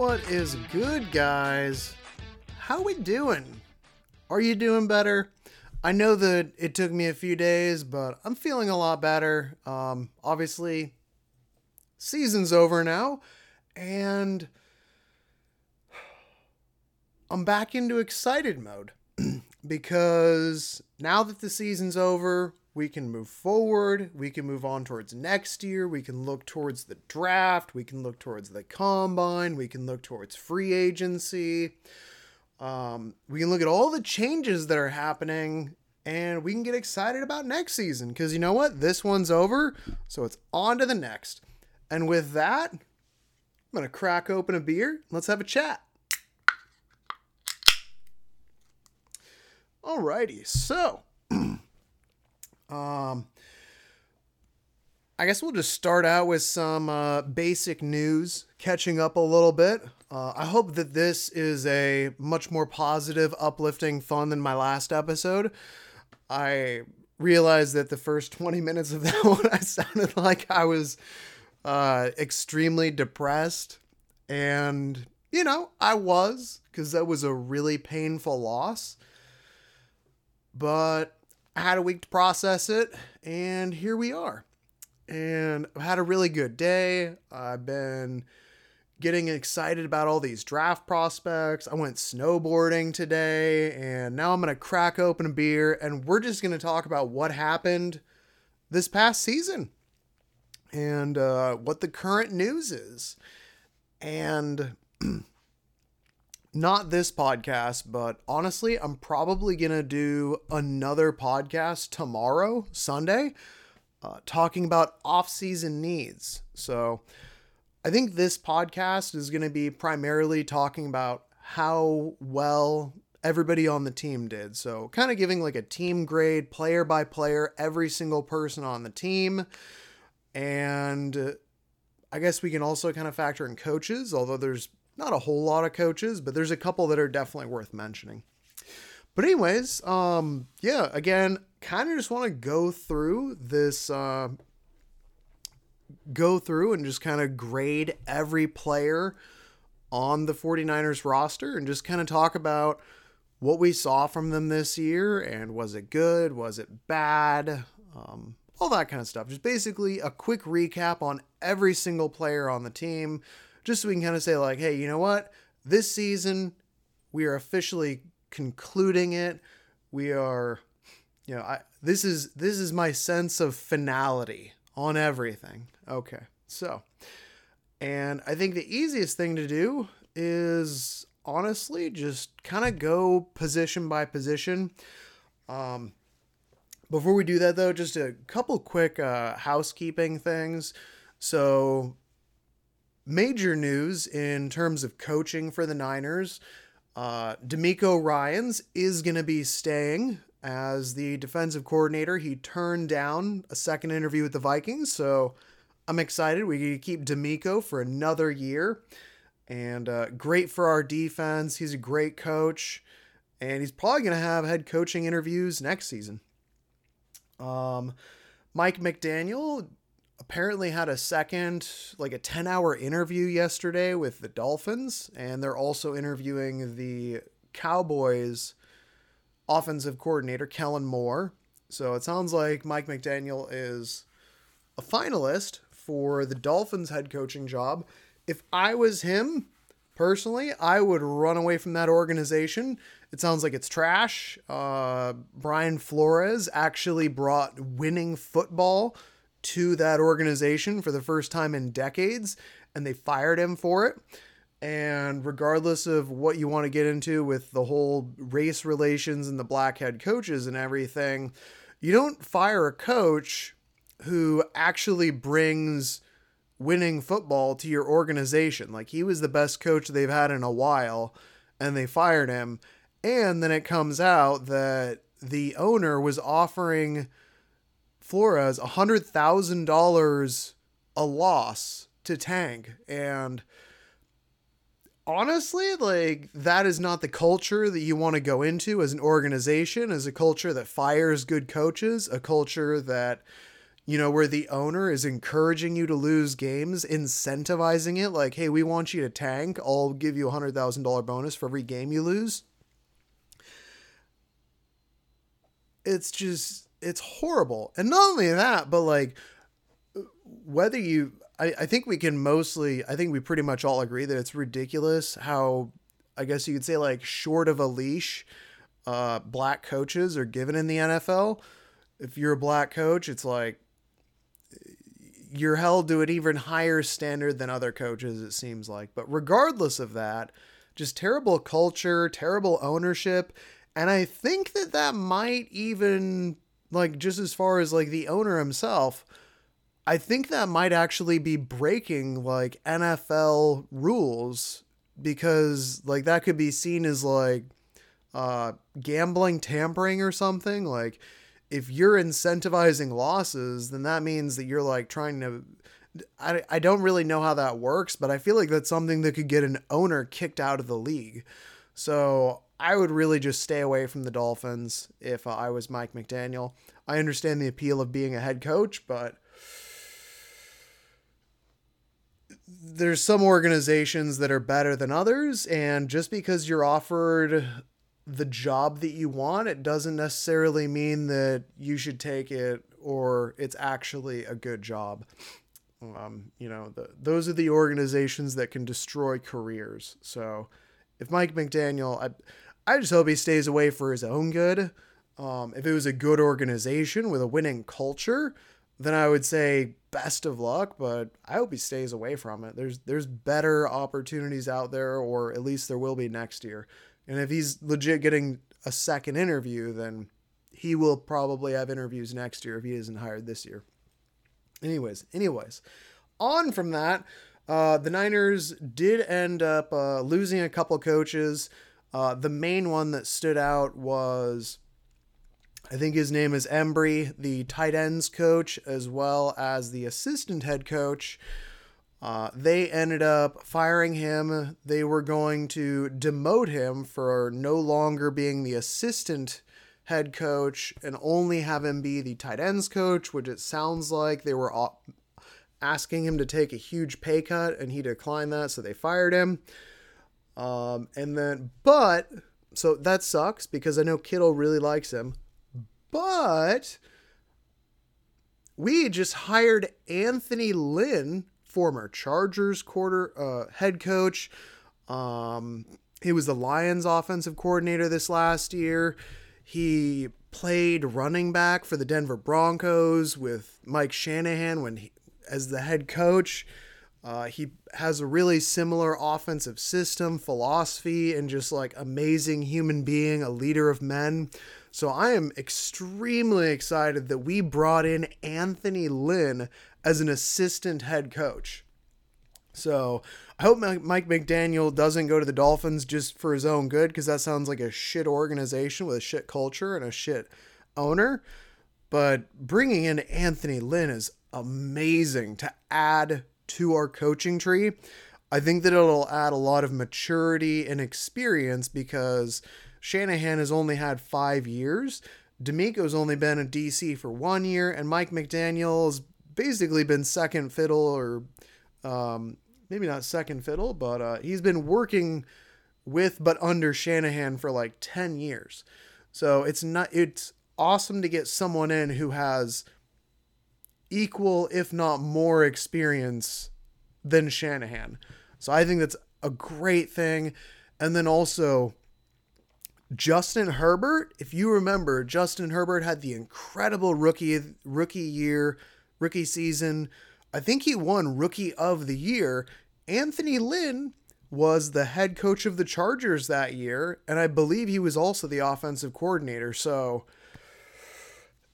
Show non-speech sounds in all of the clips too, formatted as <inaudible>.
What is good, guys? How we doing? Are you doing better? I know that it took me a few days, but I'm feeling a lot better. Um, obviously, season's over now, and I'm back into excited mode <clears throat> because now that the season's over, we can move forward. We can move on towards next year. We can look towards the draft. We can look towards the combine. We can look towards free agency. Um, we can look at all the changes that are happening and we can get excited about next season because you know what? This one's over. So it's on to the next. And with that, I'm to crack open a beer. Let's have a chat. Alrighty, so um, I guess we'll just start out with some uh, basic news, catching up a little bit. Uh, I hope that this is a much more positive, uplifting, fun than my last episode. I realized that the first 20 <laughs> minutes of that <laughs> one, I sounded like I was uh, extremely depressed. And, you know, I was, because that was a really painful loss. But I had a week to process it, and here we are. And I've had a really good day. I've been getting excited about all these draft prospects. I went snowboarding today, and now I'm going to crack open a beer, and we're just going to talk about what happened this past season and uh, what the current news is. And <clears throat> not this podcast, but honestly, I'm probably going to do another podcast tomorrow, Sunday, uh, talking about off season needs. So I think this podcast is going to be primarily talking about how well everybody on the team did. So kind of giving like a team grade, player by player, every single person on the team. And I guess we can also kind of factor in coaches, although there's not a whole lot of coaches, but there's a couple that are definitely worth mentioning. But anyways, um, yeah, again, kind of just want to go through this, uh, go through and just kind of grade every player on the 49ers roster and just kind of talk about what we saw from them this year and was it good, was it bad, um, all that kind of stuff. Just basically a quick recap on every single player on the team just so we can kind of say like, hey, you know what? This season we are officially concluding it. We are, you know, I this is this is my sense of finality on everything. Okay, so, and I think the easiest thing to do is honestly just kind of go position by position. Um, before we do that, though, just a couple quick uh, housekeeping things. So, major news in terms of coaching for the Niners. Uh, DeMeco Ryans is going to be staying as the defensive coordinator. He turned down a second interview with the Vikings, so I'm excited. We keep DeMeco for another year, and uh, great for our defense. He's a great coach, and he's probably going to have head coaching interviews next season. Um, Mike McDaniel apparently had a second, like a 10 hour interview yesterday with the Dolphins, and they're also interviewing the Cowboys offensive coordinator, Kellen Moore. So it sounds like Mike McDaniel is a finalist for the Dolphins head coaching job. If I was him, personally, I would run away from that organization. It sounds like it's trash. Uh, Brian Flores actually brought winning football to that organization for the first time in decades, and they fired him for it. And regardless of what you want to get into with the whole race relations and the black head coaches and everything, you don't fire a coach who actually brings winning football to your organization. Like he was the best coach they've had in a while, and they fired him. And then it comes out that the owner was offering Flores $100,000 a loss to Tank. And honestly, like, that is not the culture that you want to go into as an organization, as a culture that fires good coaches, a culture that, you know, where the owner is encouraging you to lose games, incentivizing it like, hey, we want you to tank. I'll give you a $100,000 bonus for every game you lose. It's just, it's horrible. And not only that, but like, whether you, I, I think we can mostly, I think we pretty much all agree that it's ridiculous how, I guess you could say, like, short of a leash, uh, black coaches are given in the NFL. If you're a black coach, it's like, you're held to an even higher standard than other coaches, it seems like. But regardless of that, just terrible culture, terrible ownership. And I think that that might even, like, just as far as like the owner himself, I think that might actually be breaking like NFL rules because like that could be seen as like uh gambling tampering or something like if you're incentivizing losses, then that means that you're like trying to. I, I don't really know how that works, but I feel like that's something that could get an owner kicked out of the league. So I would really just stay away from the Dolphins if uh, I was Mike McDaniel. I understand the appeal of being a head coach, but there's some organizations that are better than others, and just because you're offered the job that you want, it doesn't necessarily mean that you should take it or it's actually a good job. Um, you know, the, those are the organizations that can destroy careers. So if Mike McDaniel, I, I just hope he stays away for his own good. Um, if it was a good organization with a winning culture, then I would say best of luck, but I hope he stays away from it. There's there's better opportunities out there, or at least there will be next year. And if he's legit getting a second interview, then he will probably have interviews next year if he isn't hired this year. Anyways, anyways, on from that, uh, the Niners did end up uh, losing a couple coaches. Uh, the main one that stood out was, I think his name is Embree, the tight ends coach, as well as the assistant head coach. Uh, they ended up firing him. They were going to demote him for no longer being the assistant head coach and only have him be the tight ends coach, which it sounds like they were asking him to take a huge pay cut and he declined that, so they fired him. Um, and then, but, so that sucks because I know Kittle really likes him. But we just hired Anthony Lynn former Chargers quarter uh, head coach. Um, he was the Lions offensive coordinator this last year. He played running back for the Denver Broncos with Mike Shanahan when he, as the head coach. Uh, he has a really similar offensive system, philosophy, and just like amazing human being, a leader of men. So I am extremely excited that we brought in Anthony Lynn as an assistant head coach. So I hope Mike McDaniel doesn't go to the Dolphins just for his own good because that sounds like a shit organization with a shit culture and a shit owner. But bringing in Anthony Lynn is amazing to add to our coaching tree. I think that it'll add a lot of maturity and experience because Shanahan has only had five years. DeMeco's only been a DC for one year, and Mike McDaniel's basically been second fiddle or um, maybe not second fiddle, but uh, he's been working with but under Shanahan for like 10 years. So it's not it's awesome to get someone in who has equal if not more experience than Shanahan. So I think that's a great thing. And then also Justin Herbert, if you remember, Justin Herbert had the incredible rookie rookie year rookie season. I think he won Rookie of the Year. Anthony Lynn was the head coach of the Chargers that year, and I believe he was also the offensive coordinator. So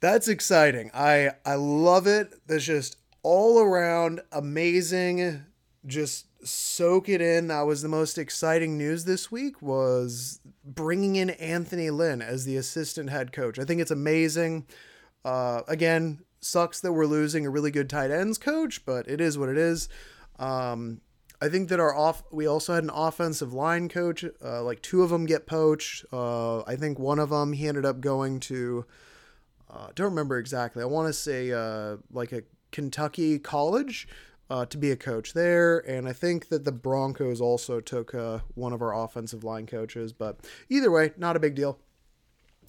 that's exciting. I I love it. That's just all around amazing. Just soak it in. That was the most exciting news this week was bringing in Anthony Lynn as the assistant head coach. I think it's amazing. Uh, again, Sucks that we're losing a really good tight ends coach, but it is what it is. Um, I think that our off we also had an offensive line coach. Uh, like two of them get poached. Uh, I think one of them he ended up going to uh, don't remember exactly. I want to say uh, like a Kentucky college uh, to be a coach there. And I think that the Broncos also took uh, one of our offensive line coaches. But either way, not a big deal.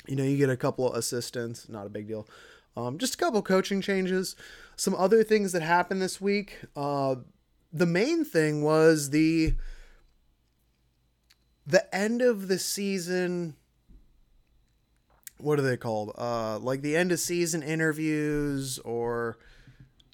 You know, you get a couple of assistants, not a big deal. Um, just a couple coaching changes. Some other things that happened this week. Uh, the main thing was the the end of the season what are they called? Uh, like the end of season interviews or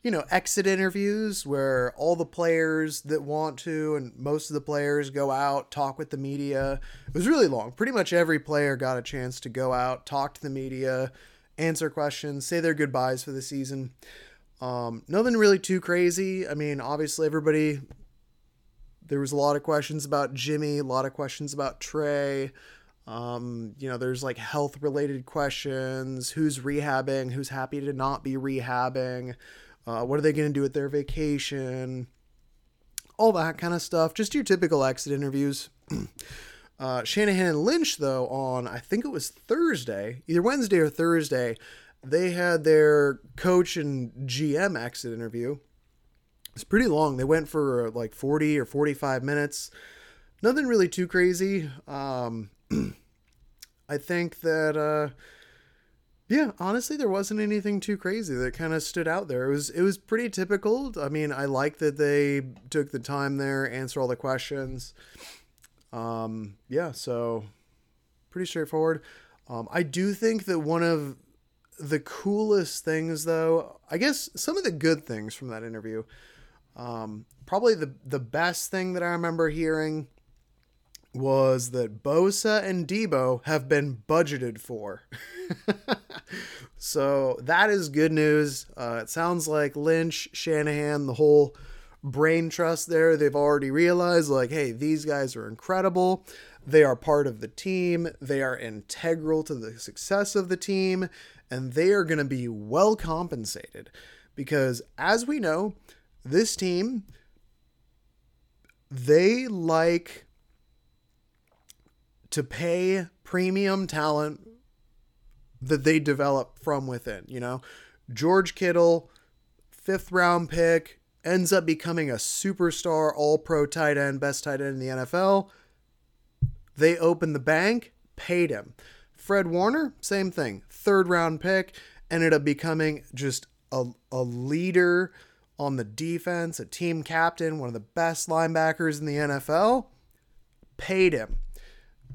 you know exit interviews where all the players that want to and most of the players go out talk with the media. It was really long. Pretty much every player got a chance to go out, talk to the media, answer questions, say their goodbyes for the season. Um, nothing really too crazy. I mean, obviously everybody. There was a lot of questions about Jimmy, a lot of questions about Trey. Um, you know, there's like health related questions who's rehabbing, who's happy to not be rehabbing, uh, what are they going to do with their vacation, all that kind of stuff. Just your typical exit interviews. <clears throat> uh, Shanahan and Lynch, though, on I think it was Thursday, either Wednesday or Thursday, they had their coach and GM exit interview. It's pretty long. They went for like 40 or 45 minutes. Nothing really too crazy. Um, <clears throat> I think that uh yeah, honestly there wasn't anything too crazy that kind of stood out there. It was it was pretty typical. I mean, I like that they took the time there, answer all the questions. Um yeah, so pretty straightforward. Um I do think that one of the coolest things though, I guess some of the good things from that interview um probably the the best thing that I remember hearing was that Bosa and Deebo have been budgeted for. so that is good news. Uh, it sounds like Lynch, Shanahan, the whole brain trust there, they've already realized, like, hey, these guys are incredible. They are part of the team, they are integral to the success of the team, and they are going to be well compensated. Because as we know, this team, they like to pay premium talent that they develop from within. You know, George Kittle, fifth round pick, ends up becoming a superstar, all pro tight end, best tight end in the NFL. They opened the bank, paid him. Fred Warner, same thing, third round pick, ended up becoming just a, a leader on the defense, a team captain, one of the best linebackers in the NFL. Paid him.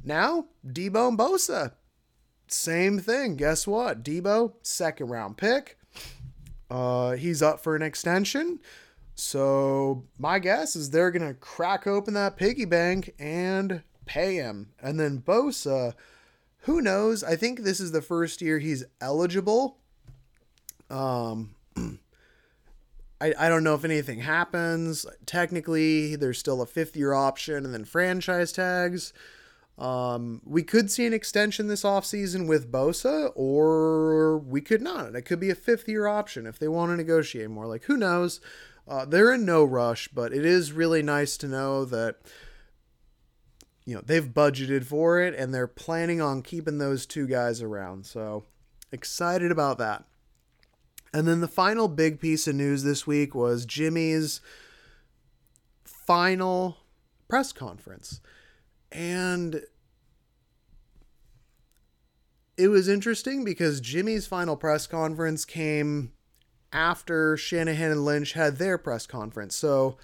Now, Deebo and Bosa, same thing. Guess what? Deebo, second round pick. Uh, he's up for an extension. So my guess is they're gonna crack open that piggy bank and pay him. And then Bosa, who knows? I think this is the first year he's eligible. Um <clears throat> I, I don't know if anything happens. Technically, there's still a fifth year option and then franchise tags. Um, we could see an extension this offseason with Bosa, or we could not. And It could be a fifth year option if they want to negotiate more. Like, who knows? Uh, they're in no rush, but it is really nice to know that you know they've budgeted for it and they're planning on keeping those two guys around. So excited about that. And then the final big piece of news this week was Jimmy's final press conference. And it was interesting because Jimmy's final press conference came after Shanahan and Lynch had their press conference. So,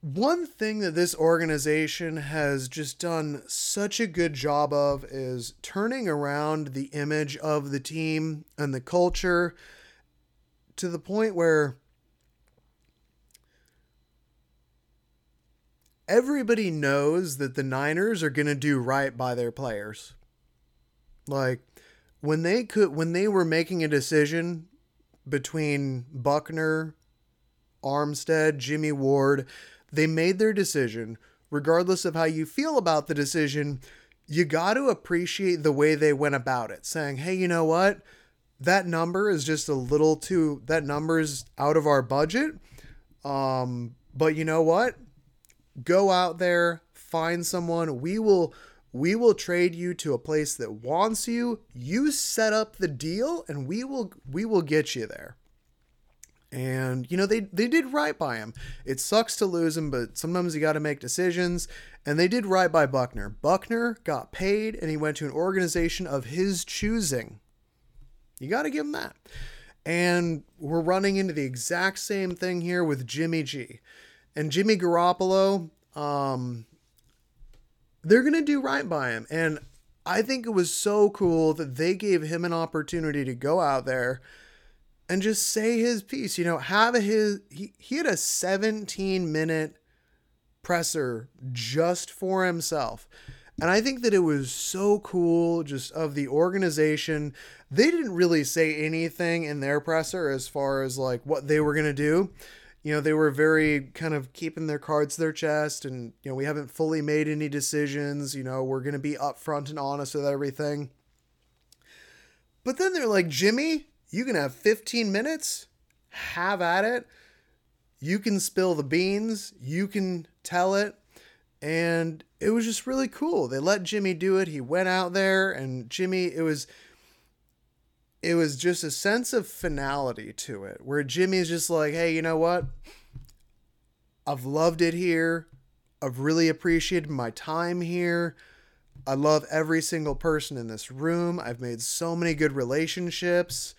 one thing that this organization has just done such a good job of is turning around the image of the team and the culture to the point where everybody knows that the Niners are going to do right by their players. Like when they could when they were making a decision between Buckner, Armstead, Jimmy Ward, they made their decision regardless of how you feel about the decision. You got to appreciate the way they went about it, saying, "Hey, you know what? That number is just a little too that number's out of our budget." Um, but you know what? Go out there, find someone. We will we will trade you to a place that wants you. You set up the deal and we will we will get you there. And you know they they did right by him. It sucks to lose him, but sometimes you got to make decisions. And they did right by Buckner. Buckner got paid, and he went to an organization of his choosing. You got to give him that. And we're running into the exact same thing here with Jimmy G. And Jimmy Garoppolo, um, they're going to do right by him. And I think it was so cool that they gave him an opportunity to go out there and just say his piece. You know, have a, his he, he had a 17 minute presser just for himself. And I think that it was so cool just of the organization. They didn't really say anything in their presser as far as like what they were going to do. You know, they were very kind of keeping their cards to their chest and you know, we haven't fully made any decisions, you know, we're going to be upfront and honest with everything. But then they're like, "Jimmy, you can have 15 minutes. Have at it. You can spill the beans. You can tell it. And it was just really cool. They let Jimmy do it. He went out there and Jimmy, it was it was just a sense of finality to it where Jimmy's just like, "Hey, you know what? I've loved it here. I've really appreciated my time here. I love every single person in this room. I've made so many good relationships."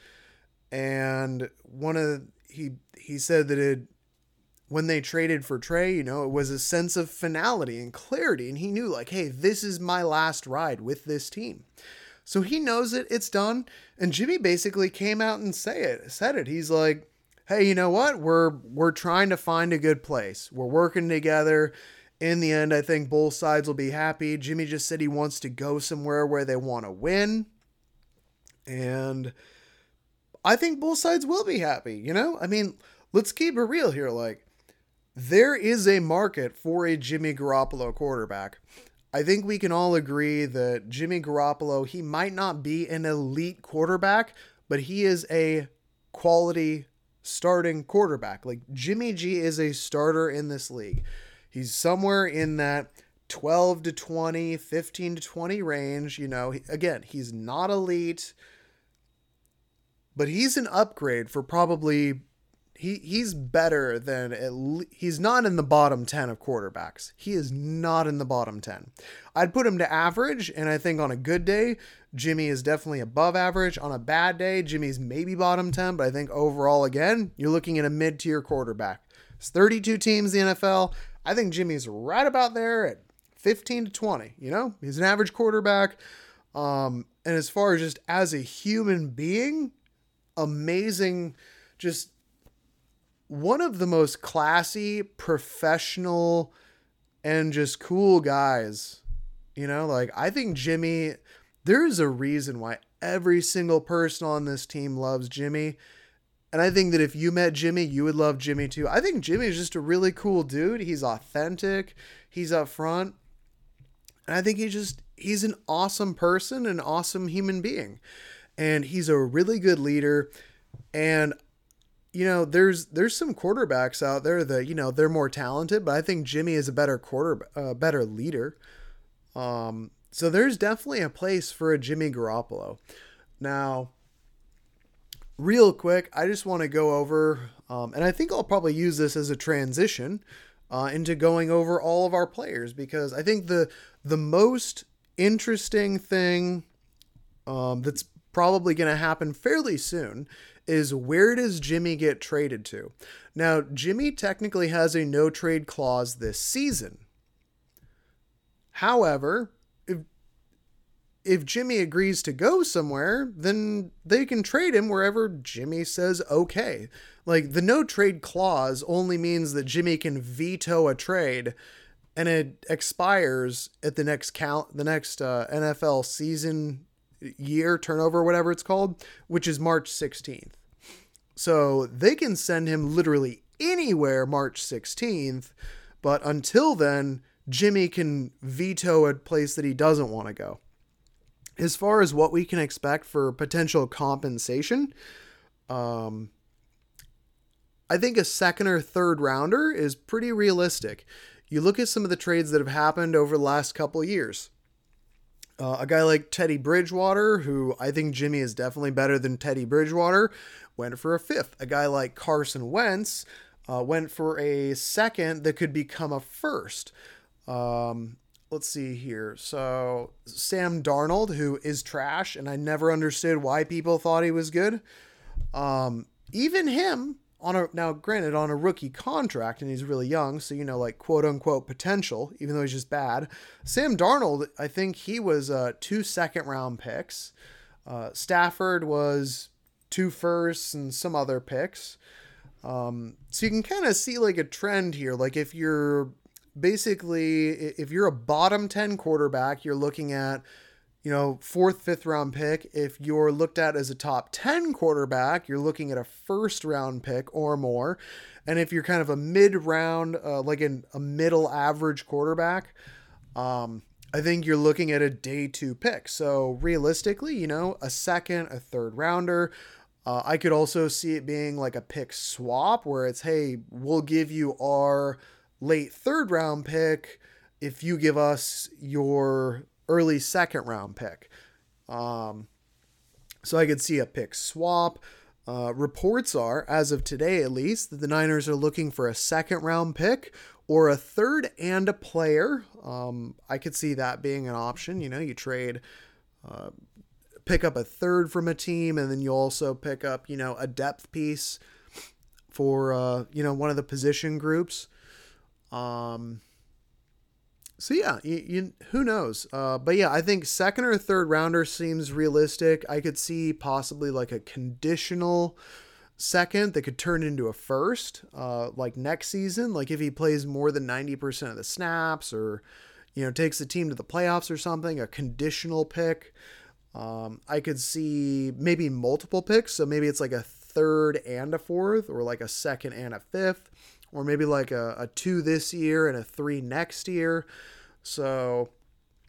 and one of he he said that it when they traded for Trey, you know, it was a sense of finality and clarity, and he knew like, hey, this is my last ride with this team. So he knows it, it's done. And Jimmy basically came out and say it, said it. He's like, hey, you know what? We're we're trying to find a good place. We're working together. In the end, I think both sides will be happy. Jimmy just said he wants to go somewhere where they want to win. And I think both sides will be happy, you know? I mean, let's keep it real here. Like, there is a market for a Jimmy Garoppolo quarterback. I think we can all agree that Jimmy Garoppolo, he might not be an elite quarterback, but he is a quality starting quarterback. Like, Jimmy G is a starter in this league. He's somewhere in that 12 to 20, 15 to 20 range. You know, again, he's not elite but he's an upgrade for probably he he's better than at le- he's not in the bottom 10 of quarterbacks. He is not in the bottom 10. I'd put him to average and I think on a good day Jimmy is definitely above average. On a bad day Jimmy's maybe bottom 10, but I think overall again, you're looking at a mid-tier quarterback. It's 32 teams the NFL. I think Jimmy's right about there at 15 to 20, you know? He's an average quarterback. Um and as far as just as a human being, amazing, just one of the most classy, professional, and just cool guys. You know, like I think Jimmy, there's a reason why every single person on this team loves Jimmy. And I think that if you met Jimmy, you would love Jimmy too. I think Jimmy is just a really cool dude. He's authentic, he's upfront. And I think he just he's an awesome person, an awesome human being and he's a really good leader. And you know, there's there's some quarterbacks out there that you know they're more talented, but I think Jimmy is a better quarter, uh, better leader. Um, so there's definitely a place for a Jimmy Garoppolo. Now, real quick, I just want to go over, um, and I think I'll probably use this as a transition uh, into going over all of our players because I think the the most interesting thing um, that's probably going to happen fairly soon is where does Jimmy get traded to? Now, Jimmy technically has a no trade clause this season. However, if if Jimmy agrees to go somewhere, then they can trade him wherever Jimmy says okay. Like the no trade clause only means that Jimmy can veto a trade and it expires at the next count the next uh, NFL season year turnover, whatever it's called, which is March 16th. So they can send him literally anywhere March 16th, but until then, Jimmy can veto a place that he doesn't want to go. As far as what we can expect for potential compensation, um, I think a second or third rounder is pretty realistic. You look at some of the trades that have happened over the last couple years. Uh, a guy like Teddy Bridgewater, who I think Jimmy is definitely better than Teddy Bridgewater, went for a fifth. A guy like Carson Wentz uh, went for a second that could become a first. Um, let's see here. So Sam Darnold, who is trash, and I never understood why people thought he was good. Um, even him on a now granted on a rookie contract and he's really young so you know like quote unquote potential even though he's just bad. Sam darnold i think he was uh, two second round picks. Uh, stafford was two firsts and some other picks. Um, so you can kind of see like a trend here. Like if you're basically if you're a bottom 10 quarterback you're looking at you know, fourth, fifth round pick. If you're looked at as a top 10 quarterback, you're looking at a first round pick or more. And if you're kind of a mid round, uh, like an, a middle average quarterback, um, I think you're looking at a day two pick. So realistically, you know, a second, a third rounder. Uh, I could also see it being like a pick swap where it's, hey, we'll give you our late third round pick if you give us your early second round pick. Um, so I could see a pick swap. Uh, reports are, as of today at least, that the Niners are looking for a second round pick or a third and a player. Um, I could see that being an option. You know, you trade, uh, pick up a third from a team, and then you also pick up, you know, a depth piece for, uh, you know, one of the position groups. Um, so yeah, you, you who knows? Uh, but yeah, I think second or third rounder seems realistic. I could see possibly like a conditional second that could turn into a first, uh, like next season. Like if he plays more than ninety percent of the snaps, or you know takes the team to the playoffs or something, a conditional pick. Um, I could see maybe multiple picks, so maybe it's like a third and a fourth, or like a second and a fifth or maybe like a, a two this year and a three next year. So,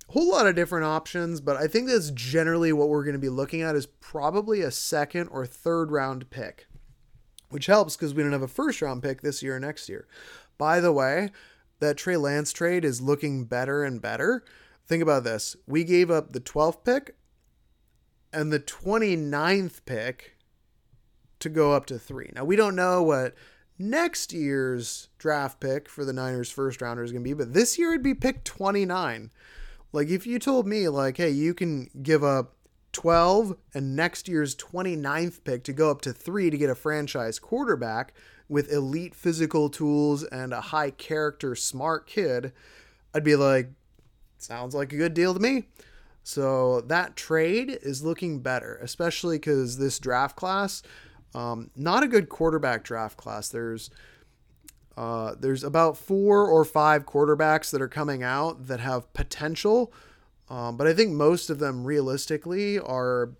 a whole lot of different options, but I think that's generally what we're going to be looking at is probably a second or third round pick, which helps because we don't have a first round pick this year or next year. By the way, that Trey Lance trade is looking better and better. Think about this. We gave up the 12th pick and the 29th pick to go up to three. Now, we don't know what next year's draft pick for the Niners first rounder is going to be, but this year it'd be pick 29. Like if you told me like, hey, you can give up 12 and next year's 29th pick to go up to 3 to get a franchise quarterback with elite physical tools and a high character smart kid, I'd be like sounds like a good deal to me. So that trade is looking better, especially cuz this draft class um, not a good quarterback draft class. There's uh, there's about four or five quarterbacks that are coming out that have potential, um, but I think most of them realistically are.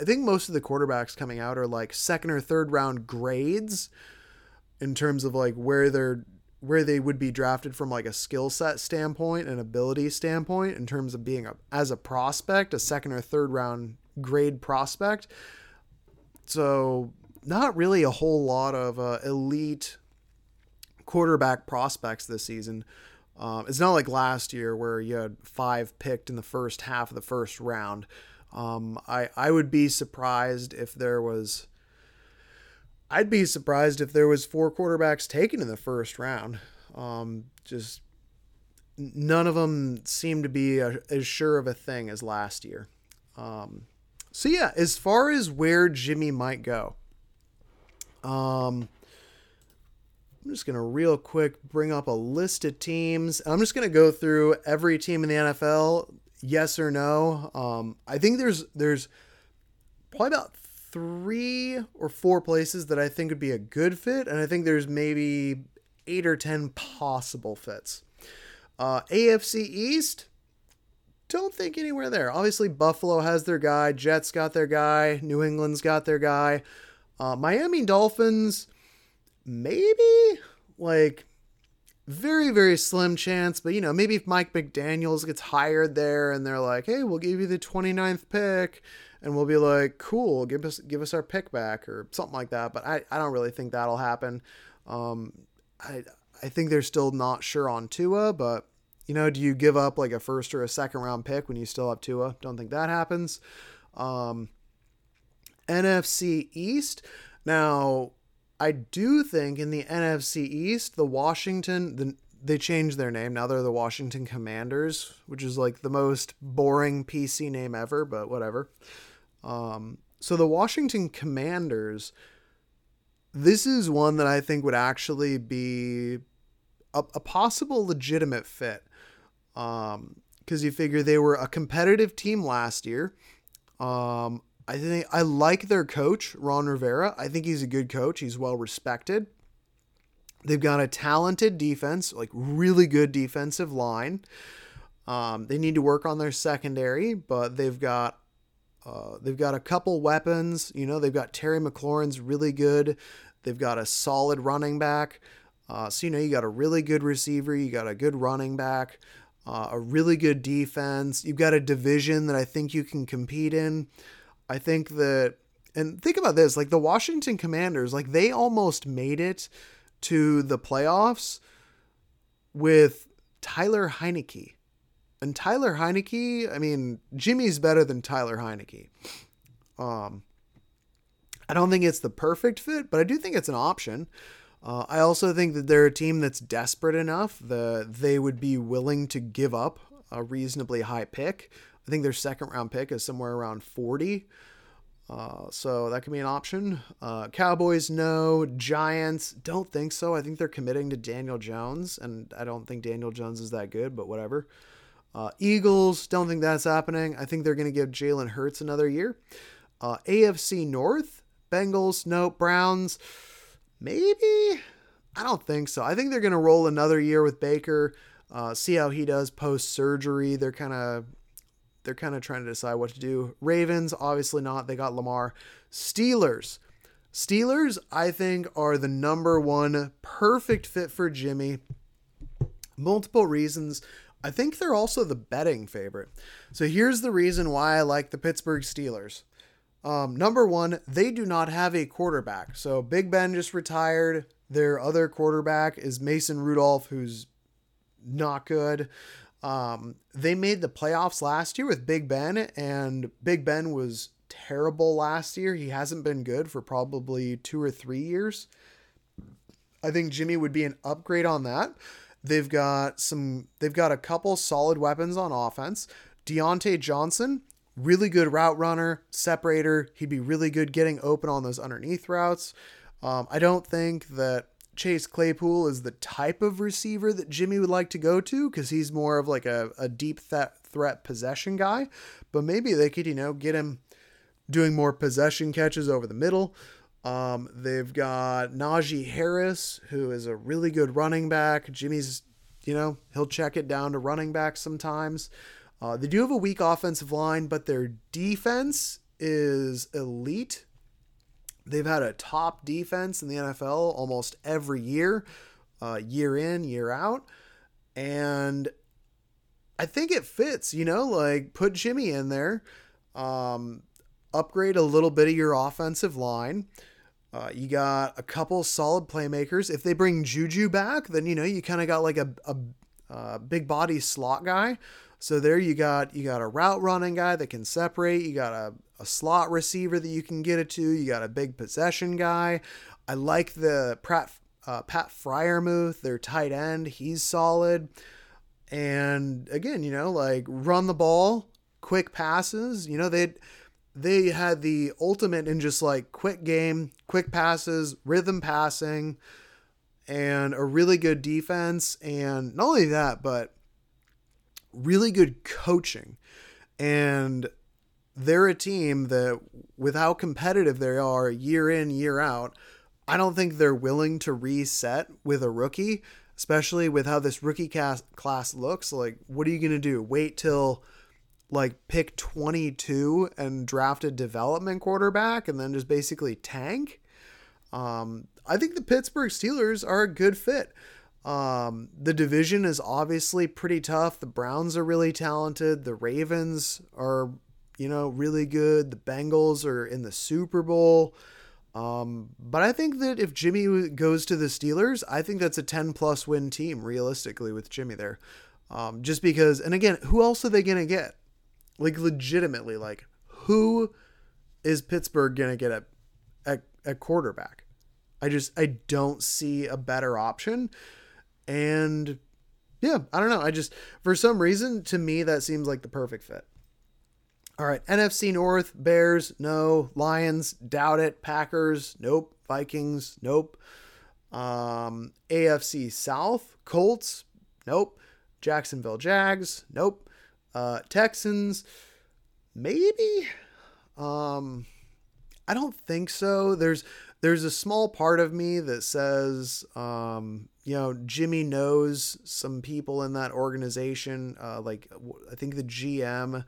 I think most of the quarterbacks coming out are like second or third round grades in terms of like where they're where they would be drafted from like a skill set standpoint and ability standpoint in terms of being a as a prospect, a second or third round grade prospect. So, not really a whole lot of uh, elite quarterback prospects this season. Um, it's not like last year where you had five picked in the first half of the first round. Um, I I would be surprised if there was. I'd be surprised if there was four quarterbacks taken in the first round. Um, just none of them seem to be a, as sure of a thing as last year. Um, so yeah, as far as where Jimmy might go, um, I'm just gonna real quick bring up a list of teams. I'm just gonna go through every team in the NFL, yes or no. Um, I think there's there's probably about three or four places that I think would be a good fit, and I think there's maybe eight or ten possible fits. Uh, AFC East, don't think anywhere there. Obviously, Buffalo has their guy, Jets got their guy, New England's got their guy. Uh, Miami Dolphins, maybe like very very slim chance but you know maybe if mike mcdaniels gets hired there and they're like hey we'll give you the 29th pick and we'll be like cool give us give us our pick back or something like that but i, I don't really think that'll happen um, i i think they're still not sure on tua but You know, do you give up like a first or a second round pick when you still have Tua? Don't think that happens. Um, NFC East. Now, I do think in the NFC East, the Washington, the, they changed their name. Now they're the Washington Commanders, which is like the most boring PC name ever, but whatever. Um, so the Washington Commanders, this is one that I think would actually be a, a possible legitimate fit. Um, because you figure they were a competitive team last year. Um, I think I like their coach, Ron Rivera. I think he's a good coach. He's well respected. They've got a talented defense, like really good defensive line. Um, they need to work on their secondary, but they've got uh, they've got a couple weapons. You know, they've got Terry McLaurin's really good. They've got a solid running back. Uh, so you know, you got a really good receiver. You got a good running back. Uh, a really good defense. You've got a division that I think you can compete in. I think that, and think about this like the Washington Commanders, like they almost made it to the playoffs with Tyler Heinicke. And Tyler Heinicke, I mean, Jimmy's better than Tyler Heinicke. Um, I don't think it's the perfect fit, but I do think it's an option. Uh, I also think that they're a team that's desperate enough that they would be willing to give up a reasonably high pick. I think their second round pick is somewhere around 40. Uh, so that could be an option. Uh, Cowboys, no. Giants, don't think so. I think they're committing to Daniel Jones, and I don't think Daniel Jones is that good, but whatever. Uh, Eagles, don't think that's happening. I think they're going to give Jalen Hurts another year. Uh, AFC North, Bengals, no. Browns, maybe. I don't think so. I think they're going to roll another year with Baker. Uh, see how he does post surgery. They're kind of they're kind of trying to decide what to do. Ravens, obviously not. They got Lamar. Steelers. Steelers, I think, are the number one perfect fit for Jimmy. Multiple reasons. I think they're also the betting favorite. So here's the reason why I like the Pittsburgh Steelers. Um, number one, they do not have a quarterback. So Big Ben just retired. Their other quarterback is Mason Rudolph, who's not good. Um, they made the playoffs last year with Big Ben, and Big Ben was terrible last year. He hasn't been good for probably two or three years. I think Jimmy would be an upgrade on that. They've got some. They've got a couple solid weapons on offense. Diontae Johnson, really good route runner, separator. He'd be really good getting open on those underneath routes. Um, I don't think that Chase Claypool is the type of receiver that Jimmy would like to go to because he's more of like a, a deep th- threat possession guy. But maybe they could, you know, get him doing more possession catches over the middle. Um, they've got Najee Harris, who is a really good running back. Jimmy's, you know, he'll check it down to running back sometimes. Uh, they do have a weak offensive line, but their defense is elite. They've had a top defense in the NFL almost every year, uh, year in, year out. And I think it fits, you know, like put Jimmy in there, um, upgrade a little bit of your offensive line. Uh, you got a couple solid playmakers. If they bring Juju back, then you know you kind of got like a, a, a, big body slot guy. So there you got you got a route running guy that can separate. You got a, a slot receiver that you can get it to. You got a big possession guy. I like the Pratt, uh, Pat Freiermuth, their tight end. He's solid. And again, you know, like run the ball, quick passes. You know, they they had the ultimate in just like quick game, quick passes, rhythm passing, and a really good defense. And not only that, but really good coaching. And they're a team that, with how competitive they are year in, year out, I don't think they're willing to reset with a rookie, especially with how this rookie cast class looks. Like, what are you going to do? Wait till like pick 22 and draft a development quarterback and then just basically tank? Um, I think the Pittsburgh Steelers are a good fit. Um, the division is obviously pretty tough. The Browns are really talented. The Ravens are you know, really good. The Bengals are in the Super Bowl. Um, but I think that if Jimmy goes to the Steelers, I think that's a 10 plus win team realistically with Jimmy there. Um, just because, and again, who else are they going to get? Like, legitimately, like, who is Pittsburgh going to get at, at, at quarterback? I just, I don't see a better option. And yeah, I don't know. I just, for some reason, to me, that seems like the perfect fit. All right, NFC North, Bears, no. Lions, doubt it. Packers, nope. Vikings, nope. Um, AFC South, Colts, nope. Jacksonville Jags, nope. Uh, Texans, maybe. Um, I don't think so. There's there's a small part of me that says, um, you know, Jimmy knows some people in that organization. Uh, like I think the GM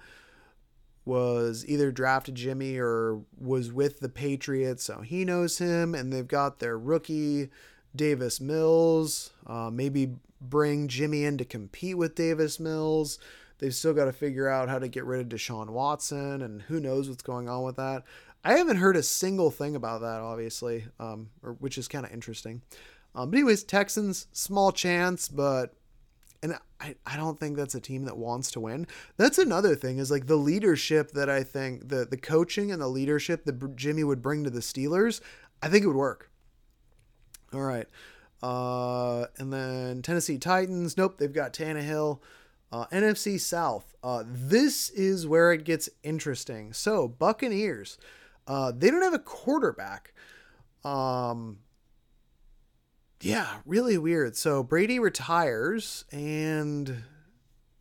was either drafted Jimmy or was with the Patriots, so he knows him, and they've got their rookie Davis Mills. Uh, maybe bring Jimmy in to compete with Davis Mills. They've still got to figure out how to get rid of Deshaun Watson, and who knows what's going on with that. I haven't heard a single thing about that, obviously, um, or, which is kind of interesting. Um, but anyways, Texans, small chance, but and I, I don't think that's a team that wants to win. That's another thing is like the leadership that I think the the coaching and the leadership that Jimmy would bring to the Steelers. I think it would work. All right. Uh, and then Tennessee Titans. Nope, they've got Tannehill. Uh, NFC South. Uh, this is where it gets interesting. So Buccaneers. Uh, they don't have a quarterback. Um, yeah, really weird. So Brady retires and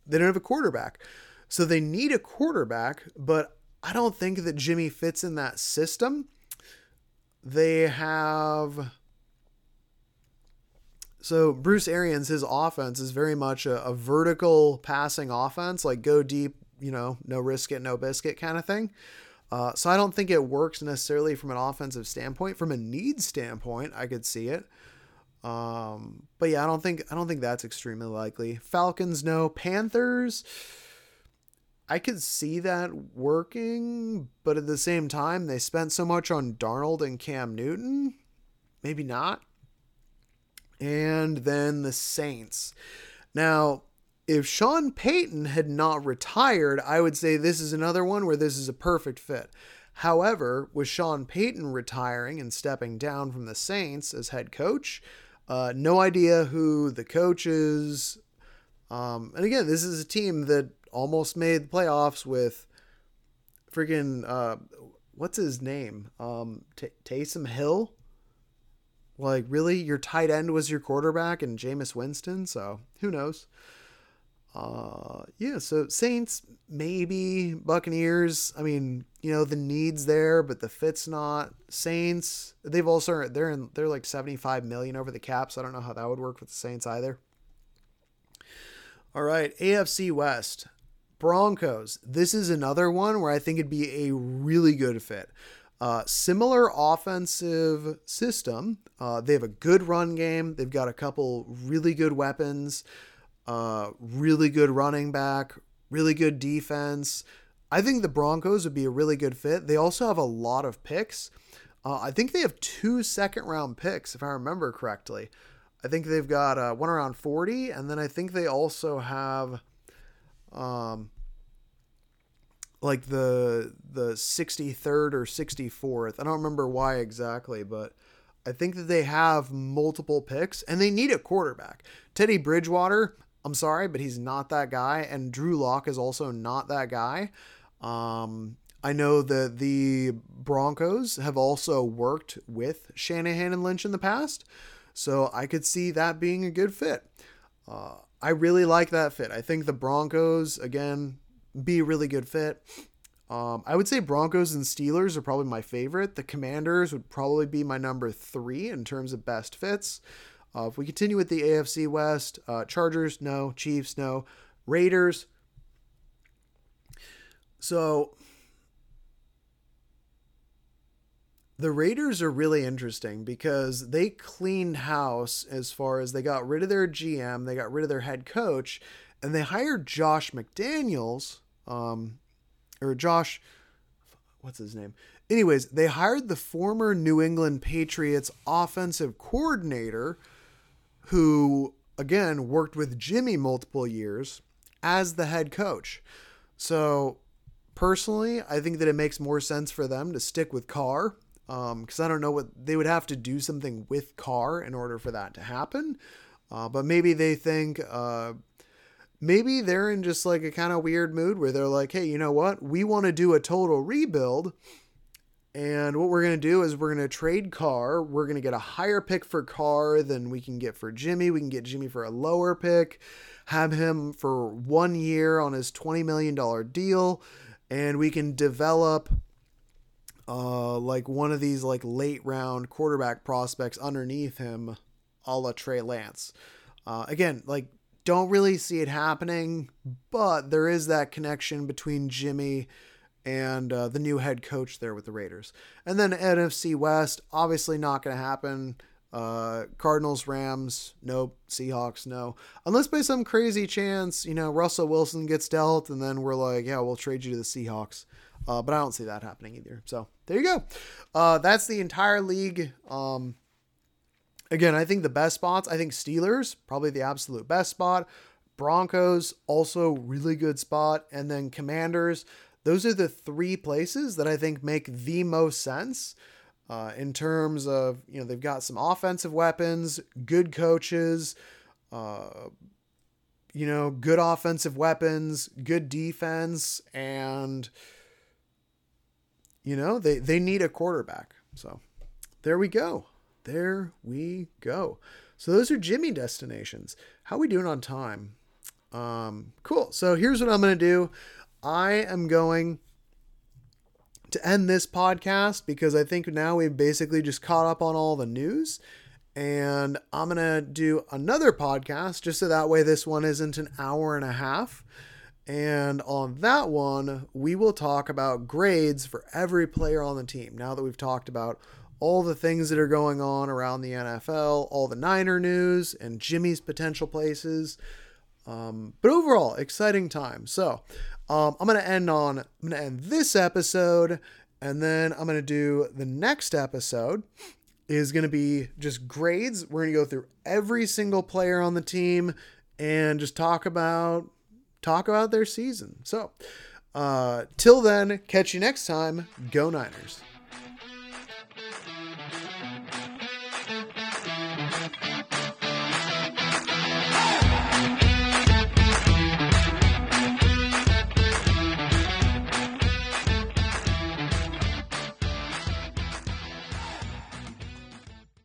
they don't have a quarterback. So they need a quarterback, but I don't think that Jimmy fits in that system. They have. So Bruce Arians, his offense is very much a, a vertical passing offense, like go deep, you know, no risk it, no biscuit kind of thing. Uh, so I don't think it works necessarily from an offensive standpoint. From a need standpoint, I could see it. Um, but yeah, I don't think I don't think that's extremely likely. Falcons, no. Panthers, I could see that working, but at the same time, they spent so much on Darnold and Cam Newton. Maybe not. And then the Saints. Now, if Sean Payton had not retired, I would say this is another one where this is a perfect fit. However, with Sean Payton retiring and stepping down from the Saints as head coach, uh, no idea who the coach is. Um, and again, this is a team that almost made the playoffs with freaking uh, what's his name? Um, T- Taysom Hill. Like, really, your tight end was your quarterback and Jameis Winston. So who knows? Uh, yeah. So Saints, maybe Buccaneers. I mean, you know, the needs there, but the fit's not. Saints, they've also they're in they're like 75 million over the cap, so I don't know how that would work with the Saints either. All right, AFC West. Broncos. This is another one where I think it'd be a really good fit. Uh, similar offensive system. Uh, they have a good run game. They've got a couple really good weapons. Uh, really good running back. Really good defense. I think the Broncos would be a really good fit. They also have a lot of picks. Uh, I think they have two second round picks, if I remember correctly. I think they've got uh, one around 40, and then I think they also have um, like the the 63rd or 64th. I don't remember why exactly, but I think that they have multiple picks and they need a quarterback. Teddy Bridgewater, I'm sorry, but he's not that guy, and Drew Lock is also not that guy. Um, I know that the Broncos have also worked with Shanahan and Lynch in the past, so I could see that being a good fit. Uh, I really like that fit. I think the Broncos, again, be a really good fit. Um, I would say Broncos and Steelers are probably my favorite. The Commanders would probably be my number three in terms of best fits. Uh, if we continue with the AFC West, uh, Chargers, no. Chiefs, no. Raiders, so the Raiders are really interesting because they cleaned house as far as they got rid of their GM, they got rid of their head coach, and they hired Josh McDaniels, um, or Josh, what's his name? Anyways, they hired the former New England Patriots offensive coordinator who again, worked with Jimmy multiple years as the head coach. So, personally, I think that it makes more sense for them to stick with Carr because um, I don't know what they would have to do something with Carr in order for that to happen. Uh, but maybe they think, uh, maybe they're in just like a kind of weird mood where they're like, hey, you know what? We want to do a total rebuild. And what we're going to do is we're going to trade Carr. We're going to get a higher pick for Carr than we can get for Jimmy. We can get Jimmy for a lower pick, have him for one year on his $20 million deal, and we can develop uh, like one of these like late round quarterback prospects underneath him, a la Trey Lance. Uh, again, like don't really see it happening, but there is that connection between Jimmy and uh, the new head coach there with the Raiders. And then NFC West, obviously not going to happen. Uh, Cardinals, Rams, nope. Seahawks, no. Unless by some crazy chance, you know, Russell Wilson gets dealt, and then we're like, yeah, we'll trade you to the Seahawks. Uh, but I don't see that happening either. So there you go. Uh, that's the entire league. Um, again, I think the best spots, I think Steelers, probably the absolute best spot. Broncos, also really good spot. And then Commanders, those are the three places that I think make the most sense uh, in terms of, you know, they've got some offensive weapons, good coaches, uh, you know, good offensive weapons, good defense, and, you know, they, they need a quarterback. So there we go. There we go. So those are Jimmy destinations. How we doing on time? Um, cool. So here's what I'm going to do. I am going to end this podcast because I think now we've basically just caught up on all the news. And I'm going to do another podcast just so that way this one isn't an hour and a half. And on that one, we will talk about grades for every player on the team. Now that we've talked about all the things that are going on around the NFL, all the Niner news, and Jimmy's potential places. Um, but overall, exciting time. So um, I'm gonna end on I'm gonna end this episode, and then I'm gonna do the next episode is gonna be just grades. We're gonna go through every single player on the team and just talk about talk about their season. So uh, till then, catch you next time. Go Niners.